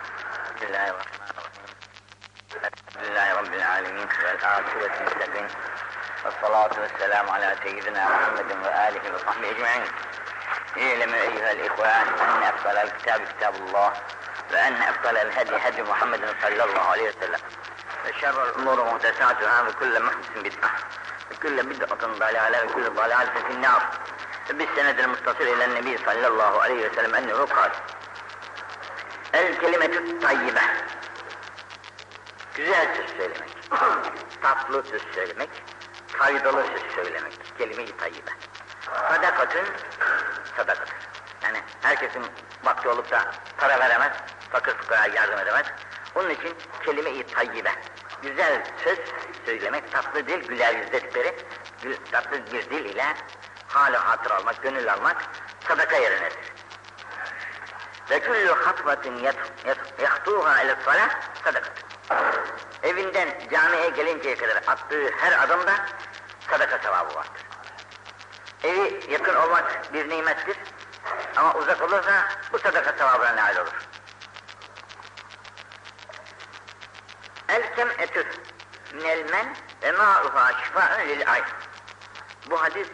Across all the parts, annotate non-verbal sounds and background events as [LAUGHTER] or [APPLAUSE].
بسم الله الرحمن الرحيم. الحمد لله رب العالمين والعاقبة للمتقين والصلاة والسلام على سيدنا محمد وآله وصحبه أجمعين. اعلموا أيها الإخوان أن أفضل الكتاب كتاب الله وأن أفضل الهدي هدي محمد صلى الله عليه وسلم. وشر الأمور محدثاتها وكل محدث بدعة وكل بدعة ضلالة وكل ضلالة في النار. بالسند المتصل إلى النبي صلى الله عليه وسلم أنه قال El kelimetü tayyibe. Güzel söz söylemek. [CLEARS THROAT] Tatlı söz söylemek. Faydalı söz söylemek. Kelime-i tayyibe. Sadakatün sadakatün. Yani herkesin vakti olup da para veremez, fakir fukara yardım edemez. Onun için kelime-i tayyibe. Güzel söz söylemek, tatlı dil, güler yüz dedikleri, tatlı bir dil ile hali hatır almak, gönül almak sadaka yerinedir. Ve küllü hatvatin yahtuha ile salah sadakat. Evinden camiye gelinceye kadar attığı her adımda sadaka sevabı vardır. Evi yakın olmak bir nimettir. Ama uzak olursa bu sadaka sevabına nail olur. El kem etür minel men ve ma'uha şifa'ın lil ayn. Bu hadis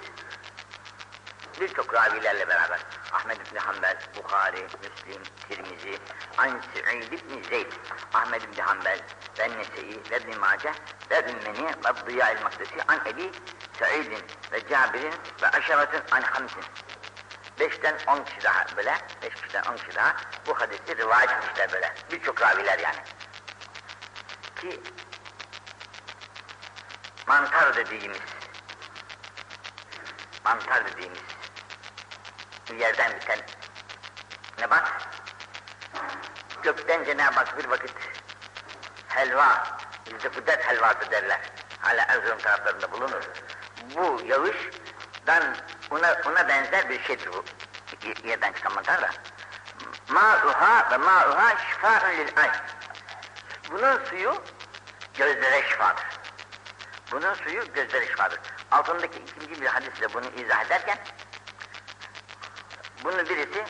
birçok ravilerle beraber Ahmed İbni Hanbel, Bukhari, Müslim, Tirmizi, An Sa'id İbni Zeyd, Ahmed İbni Hanbel, ve Nese'i, ve İbni Mace, ve Ümmeni, ve Diya'il Maktesi, An Ebi Sa'idin ve Cabir'in ve Aşaratın An Hamsin. Beşten on kişi daha böyle, beş kişiden on kişi daha bu hadisi rivayet etmişler böyle. Birçok raviler yani. Ki mantar dediğimiz mantar dediğimiz yerden biten nebat gökten Cenab-ı Hak bir vakit helva, bizde kudret helvası derler. Hala Erzurum taraflarında bulunur. Bu yağıştan ona, ona benzer bir şeydir bu yerden çıkan mantar da. Ma'uha ve ma'uha şifa'un lil ayn. Bunun suyu gözlere şifadır. Bunun suyu gözlere şifadır. Altındaki ikinci bir hadisle bunu izah ederken bunu birisi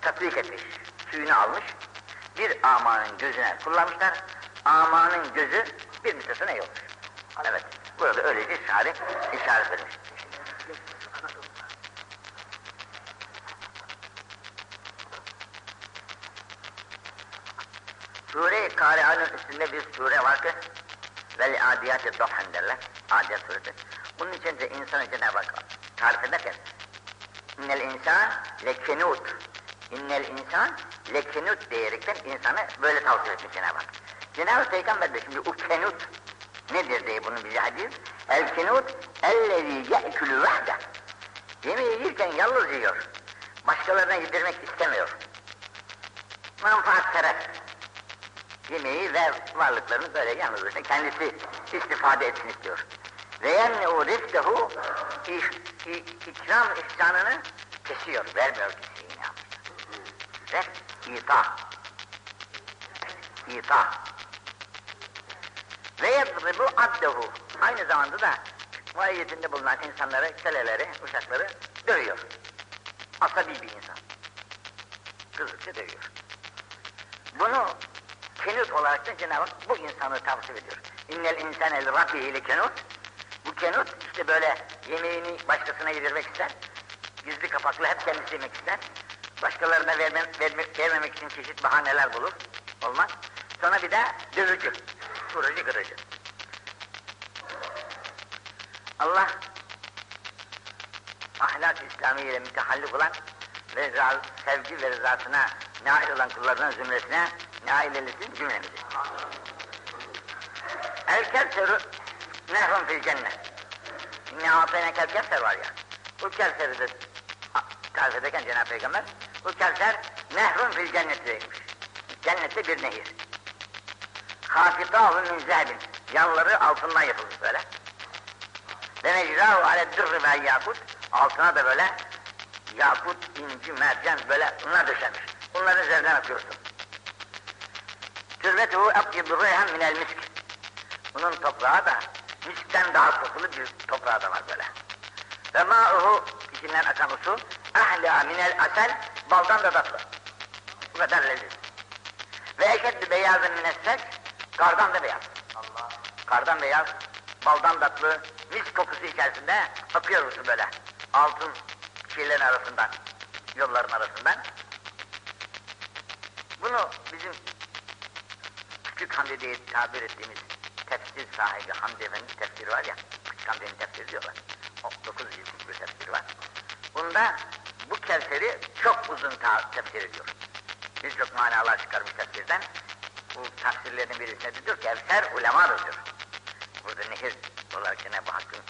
tatbik etmiş, suyunu almış, bir amanın gözüne kullanmışlar, amanın gözü bir müddetine yokmuş. Evet, burada öylece işaret, işaret vermiş. Sure-i Kari'anın üstünde bir sure var ki, vel adiyat-ı dohan derler, adiyat suresi. Bunun için de insanı Cenab-ı Hak tarif ederken, İnnel insan lekenut. İnnel insan lekenut diyerekten insanı böyle tavsiye etmiş Cenab-ı Hak. Cenab-ı Peygamber de şimdi o kenut nedir diye bunu bize hadis. El kenut ellezî ye'külü vahde. Yemeği yerken yalnız yiyor. Başkalarına yedirmek istemiyor. Manfaat taraf. Yemeği ve varlıklarını böyle yalnız kendisi istifade etsin istiyor. Ve yemne'u riftehu ikram ihsanını kesiyor, vermiyor kimseye yapmışlar. Ref, ita. İta. Ve yadribu abdehu. Aynı zamanda da muayyetinde bulunan insanları, köleleri, uşakları dövüyor. Asabi bir insan. Kızıkça dövüyor. Bunu kenut olarak da Cenab-ı Hak bu insanı tavsiye ediyor. İnnel insane rabbihi kenut bu kenut işte böyle yemeğini başkasına yedirmek ister. Gizli kapaklı hep kendisi yemek ister. Başkalarına verme, verme, vermemek için çeşit bahaneler bulur. Olmaz. Sonra bir de dövücü. Vurucu kırıcı. Allah ahlak İslamiye ile mütehallik olan ve rıza, sevgi ve rızasına nail olan kullarının zümresine nail eylesin cümlemizi. El kevseru nehrun fil cennet. İnne atayna kel kevser var ya. Bu kevseri de tarif ederken Cenab-ı Peygamber bu kevser nehrun fil cennet demiş. Cennette bir nehir. Hafitahu min zehbin. Yanları altından yapılmış böyle. Ve mecrahu ale dırrı ve yakut. Altına da böyle yakut, inci, mercan böyle bunlar döşenmiş. Bunların üzerinden akıyorsun. Türbetuhu abyidu reyhan minel misk. Bunun toprağı da miskten daha kokulu bir toprağı da var böyle. Ve ma'uhu içinden akan o su ahla minel asel baldan da tatlı. Bu kadar leziz. Ve eşeddü beyazın minesseç, kardan da beyaz. Allah. Kardan beyaz, baldan tatlı, mis kokusu içerisinde akıyor su böyle. Altın şeylerin arasından, yolların arasından. Bunu bizim Küçük Hamdi diye tabir ettiğimiz tefsir sahibi Hamdi Efendi tefsiri var ya, Küçük Hamdi'nin tefsiri diyorlar. O 9 ciltlik bir tefsiri var. Bunda bu Kevser'i çok uzun tefsir ediyor. Birçok manalar çıkarmış tefsirden. Bu tefsirlerin birisinde diyor ki Kevser ulemadır diyor. Burada nehir olarak Cenab-ı Hakk'ın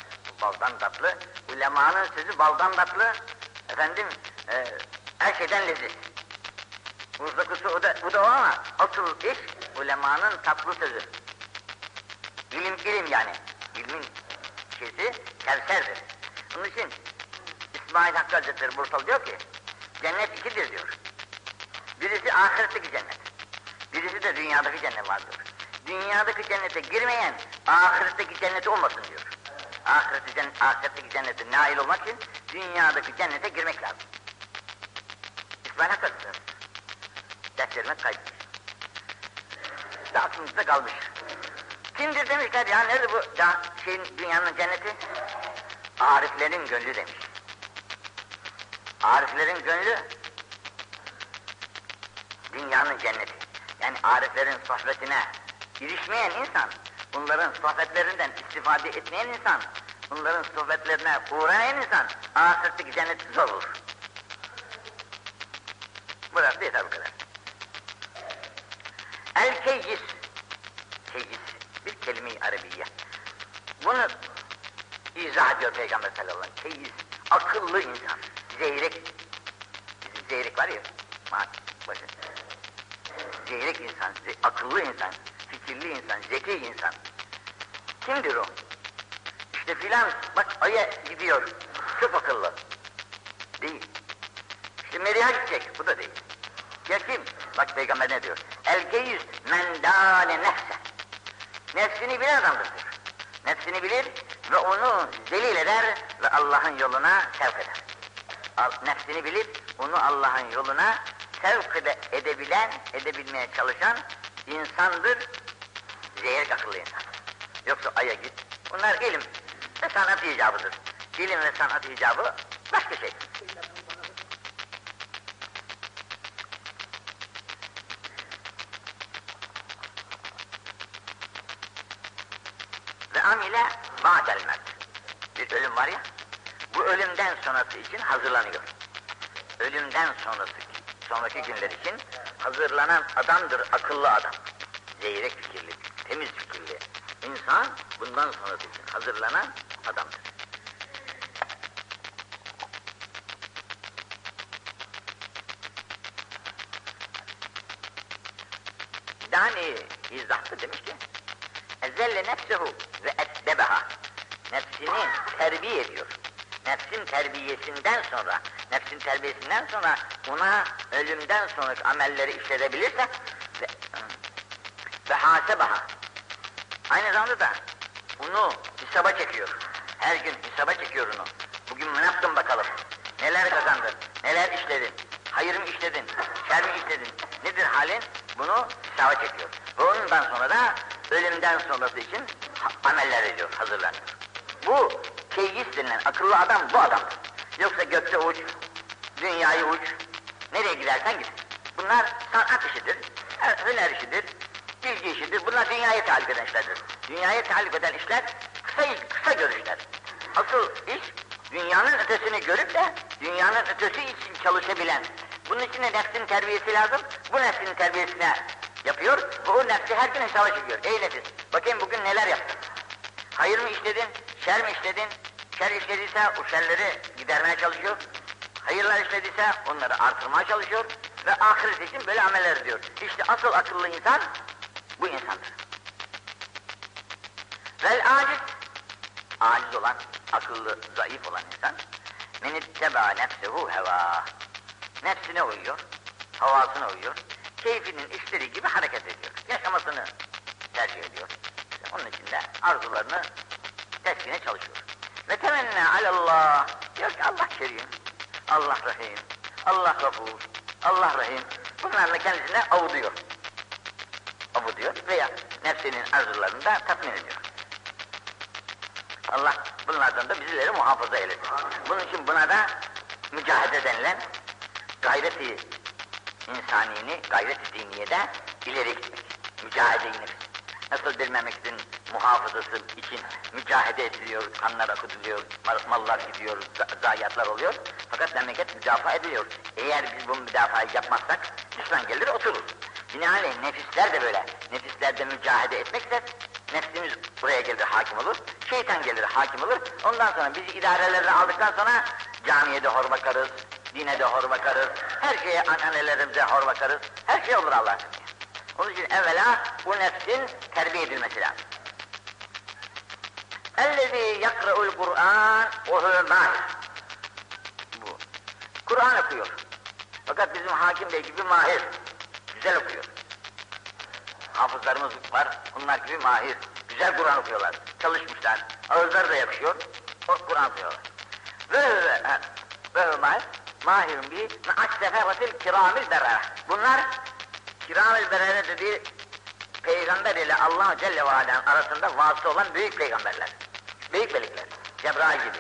baldan tatlı, ulemanın sözü baldan tatlı, efendim e, her şeyden leziz. Uzdakusu o da, o da o ama asıl iş ulemanın tatlı sözü. İlim ilim yani. İlmin şeysi Kevser'dir. Onun için İsmail Hakkı Hazretleri Bursalı diyor ki cennet ikidir diyor. Birisi ahiretteki cennet. Birisi de dünyadaki cennet vardır. Dünyadaki cennete girmeyen ahiretteki cenneti olmasın diyor. Ahireti, cennet, ahiretteki cennete nail olmak için dünyadaki cennete girmek lazım. İsmail Hakkı Hazretleri derslerime kaydetmiş. Ve aklımızda kalmış. Kimdir demişler ya nerede bu ya, şeyin, dünyanın cenneti? Ariflerin gönlü demiş. Ariflerin gönlü dünyanın cenneti. Yani ariflerin sohbetine girişmeyen insan, bunların sohbetlerinden istifade etmeyen insan, bunların sohbetlerine uğrayan insan, ahiretteki cennet zor olur. Burası yeter bu kadar. El keyyis, keyyis bir kelime-i arabiye. Bunu izah ediyor Peygamber sallallahu aleyhi ve sellem. Keyyis, akıllı insan, zeyrek. Bizim zeyrek var ya, bakın. Zeyrek insan, ze akıllı insan, fikirli insan, zeki insan. Kimdir o? İşte filan, bak aya gidiyor, çok akıllı. Değil. İşte Meriha gidecek, bu da değil. Ya kim? Bak peygamber ne diyor? El keyyüz men dâle nefse. Nefsini bilen adamdır diyor. Nefsini bilir ve onu zelil eder ve Allah'ın yoluna sevk eder. Nefsini bilip onu Allah'ın yoluna sevk ede, edebilen, edebilmeye çalışan insandır, zehir akıllı insan. Yoksa aya git, bunlar ilim ve sanat icabıdır. İlim ve sanat icabı başka şey. Ve amile ba'del mert. Bir ölüm var ya, bu ölümden sonrası için hazırlanıyor. Ölümden sonrası, sonraki günler için hazırlanan adamdır akıllı adam. Zeyrek fikirli, temiz fikirli. İnsan bundan sonrası için hazırlanan adamdır. Dani izahta demiş ki, Ezelle nefsehu ve ettebeha. Nefsini terbiye ediyor. Nefsin terbiyesinden sonra, nefsin terbiyesinden sonra ona ölümden sonraki amelleri işletebilirse ve, ve hasebaha. Aynı zamanda da onu hesaba çekiyor. Her gün hesaba çekiyor onu. Bugün ne yaptın bakalım? Neler kazandın? Neler işledin? Hayır mı işledin? Şer mi işledin? Nedir halin? Bunu hesaba çekiyor. Ve sonra da ölümden sonrası için ameller ediyor, hazırlanıyor. Bu keyyis denilen akıllı adam bu adamdır. Yoksa gökte uç, dünyayı uç, nereye gidersen git. Bunlar sanat işidir, hüner işidir, bilgi işidir. Bunlar dünyaya talip eden işlerdir. Dünyaya talip eden işler kısa, kısa görüşler. Asıl iş dünyanın ötesini görüp de dünyanın ötesi için çalışabilen. Bunun için de nefsin terbiyesi lazım. Bu nefsin terbiyesine yapıyor ve o nefsi her gün hesaba çekiyor. Ey nefis, bakayım bugün neler yaptın? Hayır mı işledin, şer mi işledin? Şer işlediyse o şerleri gidermeye çalışıyor. Hayırlar işlediyse onları artırmaya çalışıyor ve ahiret için böyle ameller ediyor. İşte asıl akıllı insan bu insandır. Vel aciz, aciz olan, akıllı, zayıf olan insan, men itteba nefsehu heva, nefsine uyuyor, havasına uyuyor, keyfinin istediği gibi hareket ediyor. Yaşamasını tercih ediyor. İşte onun için de arzularını teskine çalışıyor. Ve temenna alallah. Diyor ki Allah kerim, Allah rahim, Allah gafur, Allah rahim. Bunlarla kendisine avuduyor. nefsinin arzularını da tatmin ediyor. Allah bunlardan da bizleri muhafaza eylesin. Bunun için buna da mücahede denilen gayreti insanini, gayreti diniyede ileri gitmek. Mücahede nefs. Nasıl bir memleketin muhafazası için mücahede ediliyor, kanlar akıtılıyor, mal- mallar gidiyor, za- zayiatlar oluyor. Fakat memleket müdafaa ediliyor. Eğer biz bu müdafayı yapmazsak düşman gelir oturur. Binaenaleyh nefisler de böyle. Nefislerde mücahede etmekse nefsimiz buraya gelir hakim olur. Şeytan gelir hakim olur. Ondan sonra bizi idarelerine aldıktan sonra camiye de hor bakarız, dine de hor bakarız, her şeye annelerimize hor bakarız. Her şey olur Allah'ın izniyle. Onun için evvela bu nefsin terbiye edilmesi lazım. اَلَّذ۪ي يَقْرَؤُ الْقُرْآنِ وَهُوَ mahir. Bu. Kur'an okuyor. Fakat bizim hakim bey gibi mahir. Güzel okuyor. Hafızlarımız var, bunlar gibi mahir. Güzel Kur'an okuyorlar, çalışmışlar. Ağızları da yakışıyor, o Kur'an okuyorlar. Ve ve mahir, mahirun bi ma'as seferatil kiramil berara. Bunlar kiramil berara dediği peygamber ile Allah Celle ve Alem arasında vasıta olan büyük peygamberler. Büyük melekler. Cebrail gibi.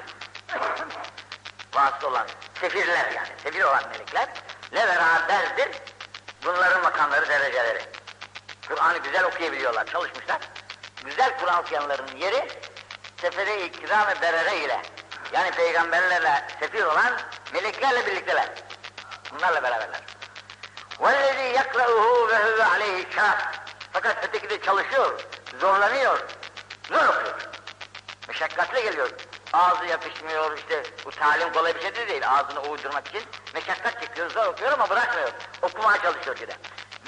vasıta olan sefirler yani. Sefir olan melekler. Ne beraberdir? Bunların makamları, dereceleri. Kur'an'ı güzel okuyabiliyorlar, çalışmışlar. Güzel Kur'an okuyanların yeri sefere-i kiram-ı berere ile yani peygamberlerle sefir olan meleklerle birlikteler. Bunlarla beraberler. وَالَّذ۪ي يَقْرَؤُهُ وَهُوَ عَلَيْهِ شَاقٍ Fakat öteki de çalışıyor, zorlanıyor, zor okuyor. Meşakkatli geliyor. Ağzı yapışmıyor işte, bu talim kolay bir şey de değil ağzını uydurmak için. Meşakkat çekiyor, zor okuyor ama bırakmıyor. Okumaya çalışıyor yine.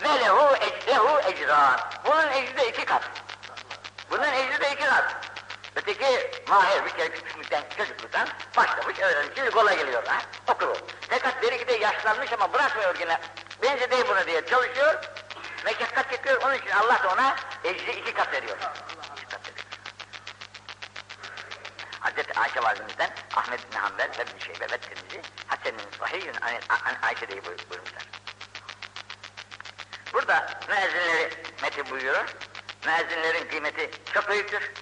Ve lehu ecrehu ecran. Bunun ecri de iki kat. Bunun ecri de iki kat. Öteki mahir bir kere küçüklükten, çocukluktan başlamış, öğrenmiş, şimdi kolay geliyor ha, okur. Fakat bir iki de yaşlanmış ama bırakmıyor yine. Bence değil bunu diye çalışıyor, meşakkat çekiyor, onun için Allah da ona ecri iki kat veriyor. İki kat veriyor. Hazreti Ayşe validemizden Ahmet bin Hanbel ve bin Şeybe ve Tirmizi Hasen'in an Ayşe diye buyur- buyurmuşlar. Burada müezzinleri Metin buyuruyor. Müezzinlerin kıymeti çok büyüktür.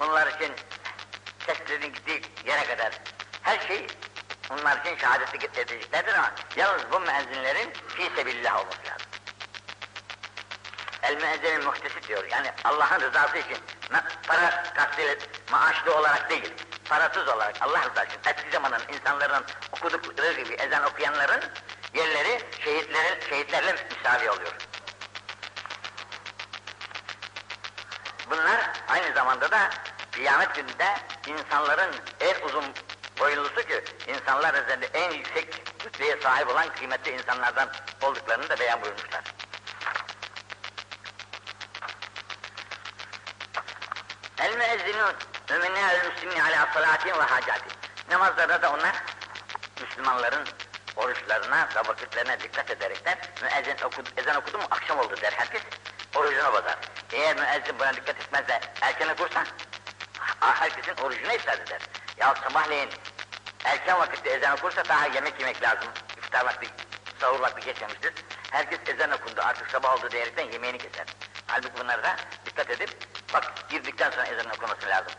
Bunlar için seslerin gittiği yere kadar her şey bunlar için şehadeti getireceklerdir ama yalnız bu müezzinlerin fi sebillah olması lazım. El müezzinil muhtesi diyor. Yani Allah'ın rızası için para kastıyla maaşlı olarak değil, parasız olarak Allah rızası için eski zamanın insanların okudukları gibi ezan okuyanların yerleri şehitlerin şehitlerle müsavi oluyor. Bunlar aynı zamanda da kıyamet gününde insanların en uzun boylusu ki insanlar üzerinde en yüksek rütbeye sahip olan kıymetli insanlardan olduklarını da beyan buyurmuşlar. El müezzinun müminne el müslimin ala salatin ve hacatin. Namazlarda da onlar Müslümanların oruçlarına ve vakitlerine dikkat ederekten müezzin okudu, ezan okudu mu akşam oldu der herkes. Orucunu bozar. Eğer müezzin buna dikkat etmez de erken okursa ha- herkesin orucunu iptal eder. Ya sabahleyin erken vakitte ezan okursa daha yemek yemek lazım. İftar vakti, sahur vakti geçmemiştir. Herkes ezan okundu artık sabah oldu diyerekten yemeğini keser. Halbuki bunlara dikkat edip bak girdikten sonra ezan okunması lazım.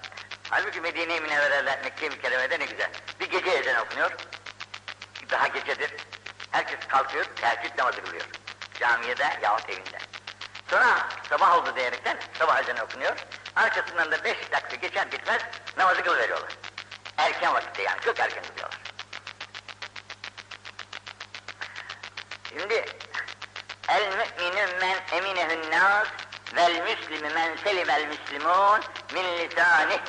Halbuki Medine-i Münevvere'de Mekke-i Mükerreme'de ne güzel. Bir gece ezan okunuyor. Daha gecedir. Herkes kalkıyor, teheccüd namazı kılıyor. Camiyede yahut evinde. Sonra sabah oldu diyerekten sabah ezanı okunuyor. Arkasından da beş dakika geçer geçmez namazı kılıveriyorlar. Erken vakitte yani çok erken kılıyorlar. Şimdi el mü'minü men eminehün nas vel müslimü men selimel müslimun min lisanih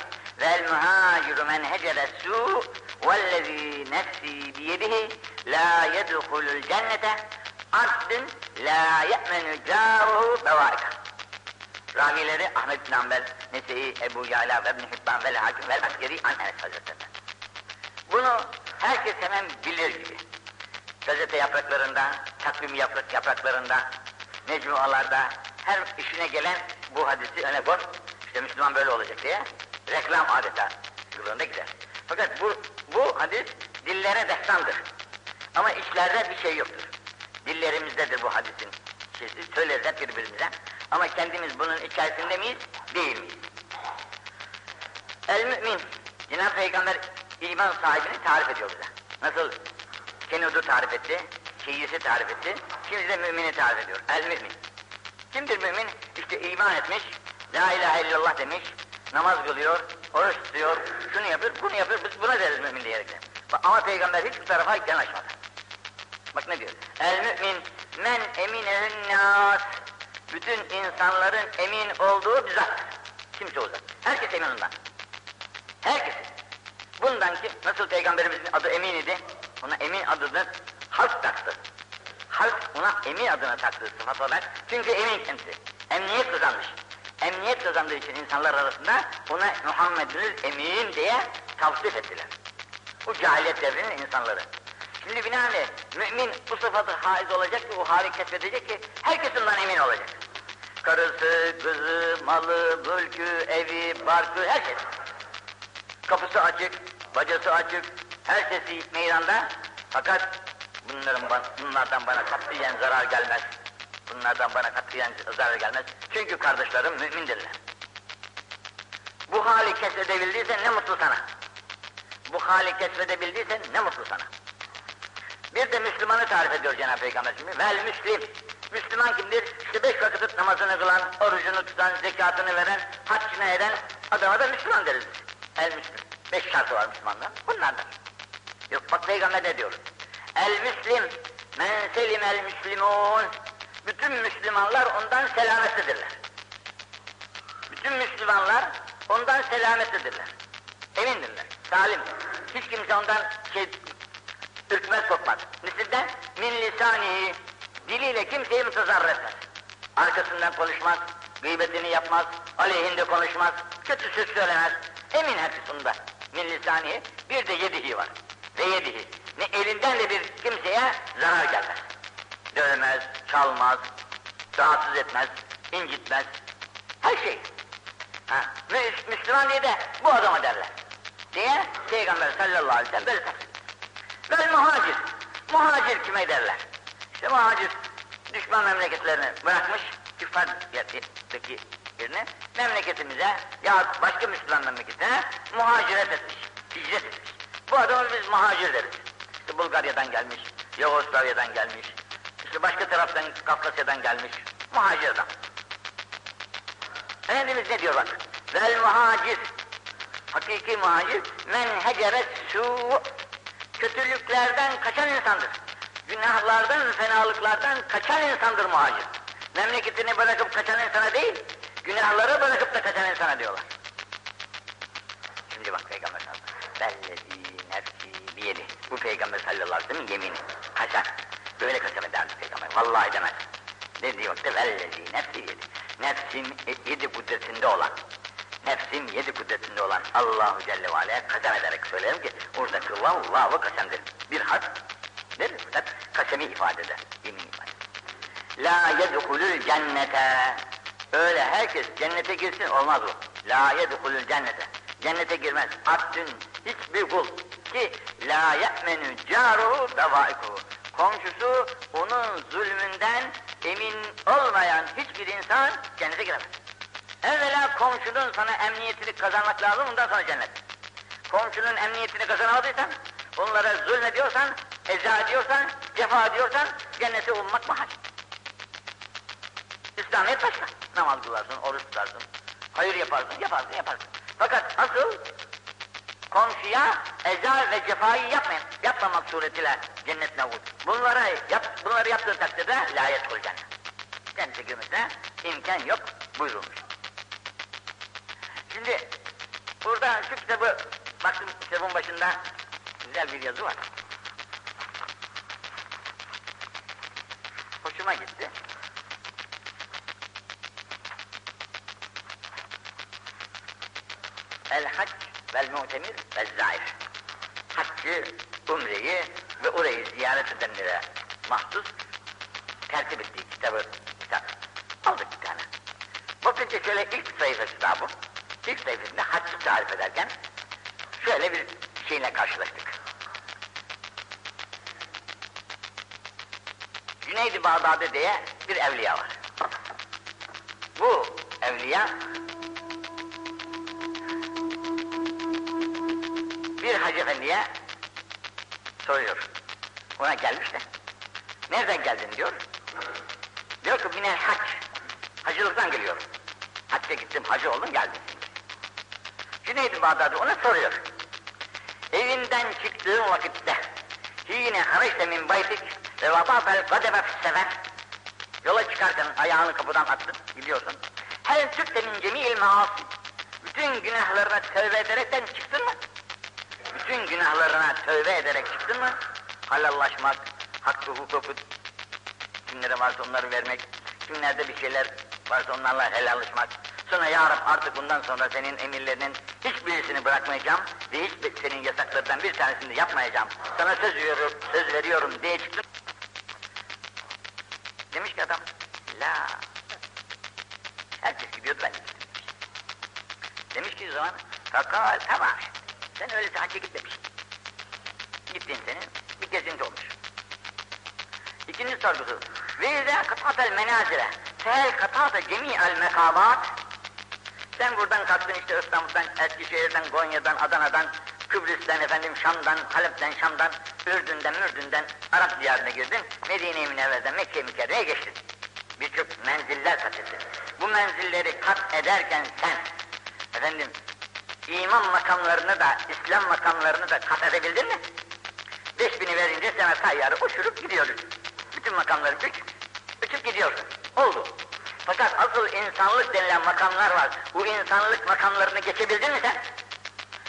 vel muhaciru men hecere su vellezî nefsî biyedihi la yedhulul cennete abdün la ye'menü câruhu bevaika. Ravileri Ahmet bin Hanbel, Nese'yi, Ebu Yala ve İbn Hibban ve Hakim ve Askeri an Enes Hazretleri'nden. Bunu herkes hemen bilir gibi. Gazete yapraklarında, takvim yaprak yapraklarında, mecmualarda her işine gelen bu hadisi öne koy. İşte Müslüman böyle olacak diye reklam adeta yılında gider. Fakat bu, bu hadis dillere destandır. Ama içlerde bir şey yoktur. Dillerimizdedir bu hadisin şeysi, söyleriz hep birbirimize. Ama kendimiz bunun içerisinde miyiz? Değil miyiz? El mümin, Cenab-ı Peygamber iman sahibini tarif ediyor bize. Nasıl Kenud'u tarif etti, Keyyis'i tarif etti, şimdi de mümini tarif ediyor. El mümin. Kimdir mümin? İşte iman etmiş, La ilahe illallah demiş, namaz kılıyor, oruç tutuyor, şunu yapıyor, bunu yapıyor, biz buna deriz mümin diyerekten. Ama Peygamber hiç bu tarafa yanaşmadı. Bak ne diyor? El mümin men eminehün nas. Bütün insanların emin olduğu bir zat. Kimse o zat. Herkes emin ondan. Herkes. Bundan ki nasıl peygamberimizin adı emin idi? Ona emin adını halk taktı. Halk ona emin adına taktığı sıfat olarak. Çünkü emin kendisi. Emniyet kazanmış. Emniyet kazandığı için insanlar arasında ona Muhammed'iniz emin diye tavsif ettiler. Bu cahiliyet devrinin insanları. Şimdi binaenaleyh mümin bu sıfatı haiz olacak ki, bu hali keşfedecek ki herkes ondan emin olacak. Karısı, kızı, malı, mülkü, evi, barkı, herkes. Kapısı açık, bacası açık, her sesi meydanda. Fakat bunların, bunlardan bana katiyen zarar gelmez. Bunlardan bana katiyen zarar gelmez. Çünkü kardeşlerim mümindirler. Bu hali keşfedebildiysen ne mutlu sana. Bu hali keşfedebildiysen ne mutlu sana. Bir de Müslümanı tarif ediyor Cenab-ı Peygamber şimdi. Vel Müslim. Müslüman kimdir? İşte beş vakit namazını kılan, orucunu tutan, zekatını veren, haccını eden adama da Müslüman deriz. El Müslim. Beş şartı var Müslümanların. Bunlardan. Yok bak Peygamber ne diyor? El Müslim. Men selim el Müslümun. Bütün Müslümanlar ondan selametlidirler. Bütün Müslümanlar ondan selametlidirler. Emindirler. Salim. Hiç kimse ondan şey ürkmez korkmaz. Nesinden? Min lisanihi. Diliyle kimseyi mütezarr etmez. Arkasından konuşmaz, gıybetini yapmaz, aleyhinde konuşmaz, kötü söz söylemez. Emin herkes onda. Min lisanihi. Bir de yedihi var. Ve yedihi. Ne elinden de bir kimseye zarar gelmez. Dövmez, çalmaz, rahatsız etmez, incitmez. Her şey. Ha. Müslüman diye de bu adama derler. Diye Peygamber sallallahu aleyhi ve sellem böyle tavsiye Vel muhacir. Muhacir kime derler? İşte muhacir düşman memleketlerini bırakmış, küffardaki yerine memleketimize ya başka Müslüman memleketine muhaciret etmiş, hicret etmiş. Bu adamı biz muhacir deriz. İşte Bulgarya'dan gelmiş, Yugoslavya'dan gelmiş, işte başka taraftan Kafkasya'dan gelmiş, muhacir adam. Efendimiz ne diyor bak? Vel muhacir. Hakiki muhacir men heceret su kötülüklerden kaçan insandır. Günahlardan, fenalıklardan kaçan insandır muhacir. Memleketini bırakıp kaçan insana değil, günahları bırakıp da kaçan insana diyorlar. Şimdi bak Peygamber sallallahu aleyhi ve sellem. nefsi biyedi. Bu Peygamber sallallahu aleyhi ve sellem yemini. Kasem. Böyle kasem ederdi Peygamber. Vallahi demez. Dediği vakti vellezi nefsi yedi. Nefsim yedi kudretinde olan, nefsim yedi kudretinde olan Allahu Celle ve Aleyh'e kasem ederek söylerim ki oradaki vav vavı kasemdir. Bir harf der, fakat kasemi ifade eder, yemin ifade. La yedhulul cennete öyle herkes cennete girsin olmaz o. La yedhulul cennete cennete girmez. Abdün hiçbir kul ki la ye'menü caruhu bevaikuhu komşusu onun zulmünden emin olmayan hiçbir insan cennete giremez. Evvela komşunun sana emniyetini kazanmak lazım, ondan sonra cennet. Komşunun emniyetini kazanamadıysan, onlara zulmediyorsan, eza ediyorsan, cefa ediyorsan, cennete ummak mahal. İslamiyet başka. Namaz kılarsın, oruç tutarsın, hayır yaparsın, yaparsın, yaparsın. Fakat asıl komşuya eza ve cefayı yapmayın, yapmamak suretiyle cennet mevcut. Bunları, yap, bunları yaptığın takdirde kul cennet. Cennete girmesine imkan yok buyurulmuş. Şimdi burada şu kitabı, baktım kitabın başında güzel bir yazı var. Hoşuma gitti. El hac vel mu'temir vel zair. Haccı, umreyi ve orayı ziyaret edenlere mahsus tertip ettiği kitabı kitap. Aldık bir tane. Bakınca şöyle ilk sayfası daha bu. İlk sayfasında haccı tarif ederken şöyle bir şeyle karşılaştık. Cüneydi Bağdadi diye bir evliya var. Bu ya bir hacı efendiye soruyor. Ona gelmiş de. Nereden geldin diyor. Diyor ki minel hac. Hacılıktan geliyorum. Hacca gittim, hacı oldum geldim. Cüneyd-i Bağdadi ona soruyor. Evinden çıktığın vakitte yine haraçte min baytik ve vadafel kademe fissefer yola çıkarken ayağını kapıdan attın gidiyorsun. Hel tütte min cemil maasi bütün günahlarına tövbe ederekten çıktın mı? Bütün günahlarına tövbe ederek çıktın mı? Halallaşmak, hakkı hukuku kimlere varsa onları vermek, kimlerde bir şeyler varsa onlarla helallaşmak. Sonra ya Rab artık bundan sonra senin emirlerinin hiçbirisini bırakmayacağım ve hiç senin yasaklarından bir tanesini de yapmayacağım. Sana söz veriyorum, söz veriyorum diye çıktım. Demiş ki adam, la. Herkes gidiyordu ben de gittim demiş. Ki o zaman, fakal tamam. Sen öyleyse hacca git demiş. Gittin senin, bir gezinti olmuş. İkinci sorgusu. Ve izâ katâtel menâzire fehel katâte cemî'el mekâbât sen buradan kalktın işte İstanbul'dan, Eskişehir'den, Konya'dan, Adana'dan, Kıbrıs'tan, efendim Şam'dan, Halep'ten, Şam'dan, Ürdün'den, Mürdün'den, Arap diyarına girdin, Medine-i Münevver'den Mekke-i Mükerre'ye geçtin. Birçok menziller kat. Bu menzilleri kat ederken sen, efendim, iman makamlarını da, İslam makamlarını da kat edebildin mi? Beş bini verince sana tayyarı uçurup gidiyoruz. Bütün makamları üç, uçup gidiyorsun. Oldu. Fakat asıl insanlık denilen makamlar var. Bu insanlık makamlarını geçebildin mi sen?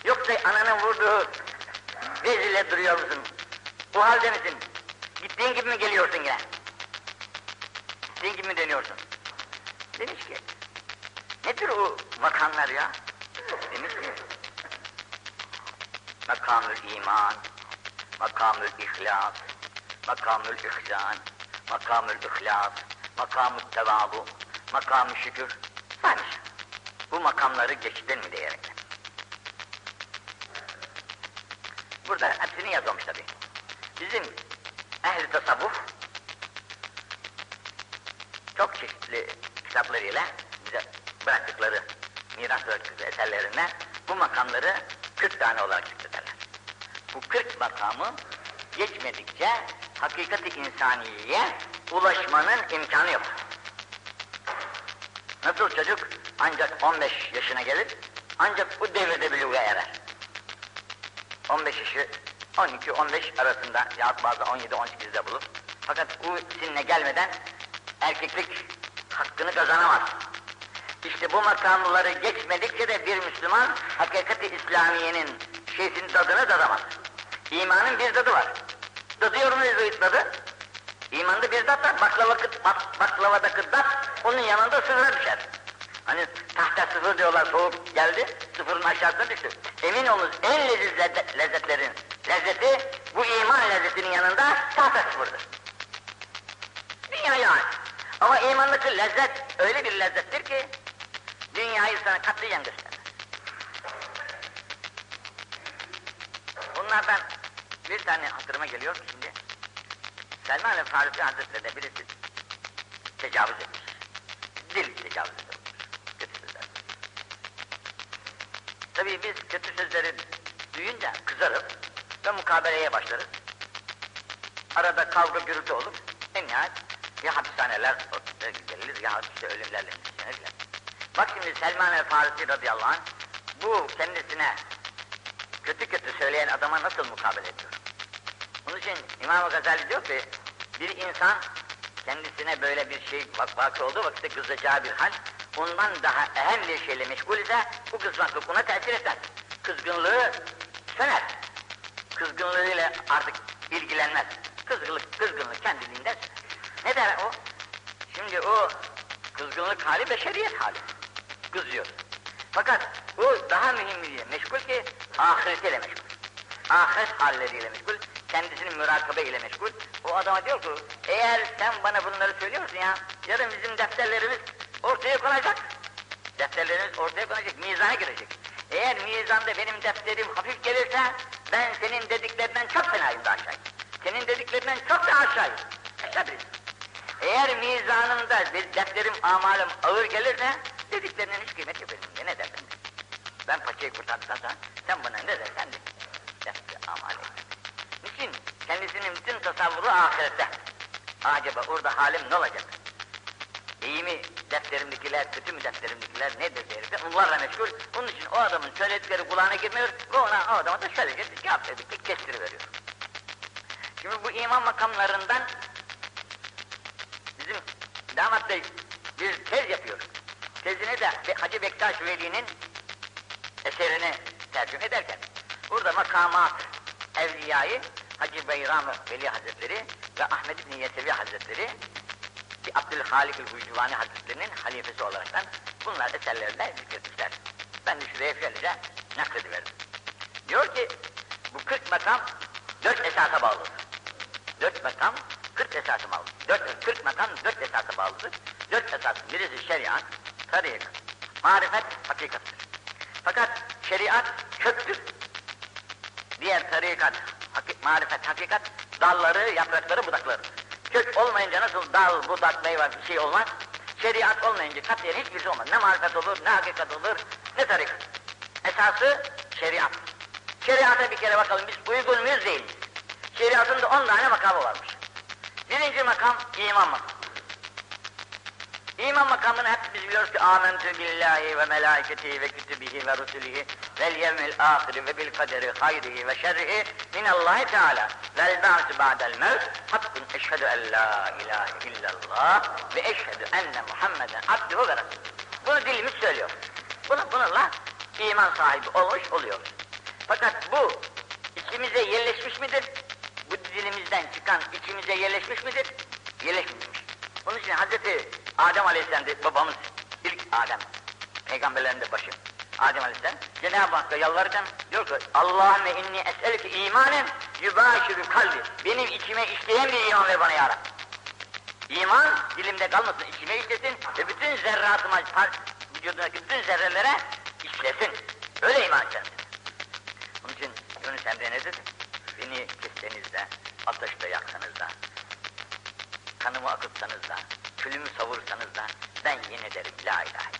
Yoksa ananın vurduğu bezile duruyor musun? Bu halde misin? Gittiğin gibi mi geliyorsun yine? Gittiğin gibi mi dönüyorsun? Demiş ki, nedir o makamlar ya? Demiş ki, makamül iman, makamül ihlas, makamül ihsan, makamül ihlas, makamül tevabu, makamı şükür. Saymış. Bu makamları geçtin mi diyerekten. Burada hepsini yazmamış tabi. Bizim ehli tasavvuf çok çeşitli kitaplarıyla bize bıraktıkları miras bıraktıkları eserlerine bu makamları 40 tane olarak zikrederler. Bu 40 makamı geçmedikçe hakikati insaniyeye ulaşmanın imkanı yok. Nasıl çocuk ancak 15 yaşına gelir, ancak bu devirde buluğa erer. 15 yaşı 12-15 arasında ya bazı 17-18'de bulur. Fakat bu sinne gelmeden erkeklik hakkını kazanamaz. İşte bu makamları geçmedikçe de bir Müslüman hakikati İslamiye'nin şeysinin tadını tadamaz. İmanın bir tadı var. Tadıyor muyuz tadı? İmanda bir tat var, baklava, bak, baklavadaki tat onun yanında sıfıra düşer. Hani tahta sıfır diyorlar, soğuk geldi, sıfırın aşağısına düştü. Emin olunuz en leziz lezzet, lezzetlerin lezzeti bu iman lezzetinin yanında tahta sıfırdır. Dünyaya ait. Ama imandaki lezzet öyle bir lezzettir ki dünyayı sana katlayan gösterir. Bunlardan bir tane hatırıma geliyor. Selman-ı Farisi Hazretleri de birisi tecavüz etmiş. Dil tecavüz etmiş. Kötü sözler. Tabii biz kötü sözleri duyunca kızarıp ve mukabeleye başlarız. Arada kavga gürültü olur. En nihayet ya hapishaneler geliriz ya işte ölümlerle neticelenirler. Bak şimdi Selman-ı Farisi radıyallahu anh bu kendisine kötü kötü söyleyen adama nasıl mukabele ediyor? Onun için İmam-ı Gazali diyor ki, bir insan kendisine böyle bir şey vak vakı olduğu vakitte kızacağı bir hal, ondan daha önemli bir şeyle meşgul ise, bu kızmaklık ona tesir etmez. Kızgınlığı söner. Kızgınlığıyla artık ilgilenmez. Kızgınlık, kızgınlık kendiliğinden. Ne der o? Şimdi o kızgınlık hali beşeriyet hali. Kızıyor. Fakat o daha mühim bir meşgul ki ahiretiyle meşgul. Ahiret halleriyle meşgul kendisinin mürakabe ile meşgul. O adama diyor ki, eğer sen bana bunları söylüyorsun ya, yarın bizim defterlerimiz ortaya konacak. Defterlerimiz ortaya konacak, mizana girecek. Eğer mizanda benim defterim hafif gelirse, ben senin dediklerinden çok fenayım da aşağıyım. Senin dediklerinden çok da aşağıyım. Sabret. Eğer mizanımda defterim, amalım ağır gelirse, Dediklerinin hiç kıymeti yok benim. Ne dersen de. Ben paçayı kurtardıktan sonra sen bana ne dersen de. Yaptı amale. Niçin? Kendisinin bütün tasavvuru ahirette. Acaba orada halim ne olacak? İyi mi defterimdekiler, kötü mü defterimdekiler nedir derse onlarla meşgul. Onun için o adamın söyledikleri kulağına girmiyor ve ona o adama da şöylece cevap verdikçe kestiriveriyor. Şimdi bu iman makamlarından bizim damat bey bir tez yapıyor. Tezini de Hacı Bektaş Veli'nin eserini tercüme ederken burada makamat evliyayı Hacı Beyram Veli Hazretleri ve Ahmet İbni Yesevi Hazretleri ki Abdülhalik el-Huycuvani Hazretleri'nin halifesi olaraktan bunlar eserlerinde zikretmişler. Ben de şuraya şöylece naklediverdim. Diyor ki bu 40 makam dört esasa bağlıdır. Dört makam 40 esasa bağlıdır. Dört, 40 makam dört esasa bağlıdır. Dört esas birisi şeriat, tarik, marifet, hakikattir. Fakat şeriat köktür. Diğer tarikat, hakik, marifet, hakikat dalları, yaprakları, budakları. Kök olmayınca nasıl dal, budak, meyve bir şey olmaz. Şeriat olmayınca katiyen hiçbir şey olmaz. Ne marifet olur, ne hakikat olur, ne tarikat. Esası şeriat. Şeriata bir kere bakalım biz uygun muyuz değil miyiz? Şeriatın da on tane makamı varmış. Birinci makam iman makamı. İman makamını hep biz biliyoruz ki âmentü billahi ve melâiketihi ve kütübihi ve rusulihi vel yevmil âhiri ve bil kaderi hayrihi ve şerrihi minallahi teâlâ vel ba'su ba'del mevt hakkun eşhedü en la ilahe illallah ve eşhedü enne Muhammeden abduhu ve. Bunu dilimiz söylüyor. Bunu bununla iman sahibi olmuş oluyoruz. Fakat bu içimize yerleşmiş midir? Bu dilimizden çıkan içimize yerleşmiş midir? Yerleşmemiş. Onun için Hazreti Adem Aleyhisselam babamız ilk Adem, peygamberlerin de başı. Adem Aleyhisselam Cenab-ı Hakk'a yalvarırken diyor ki Allahümme inni es'elke imanen yübâşirü kalbi. Benim içime işleyen bir iman ver bana ya İman dilimde kalmasın, içime işlesin ve bütün zerratıma, vücudundaki bütün zerrelere işlesin. Öyle iman edeceğim. Onun için Yunus Emre ne dedi? Beni kesseniz ateşte yaksanız da, kanımı akıtsanız da, külümü savursanız da ben yine derim la ilahe.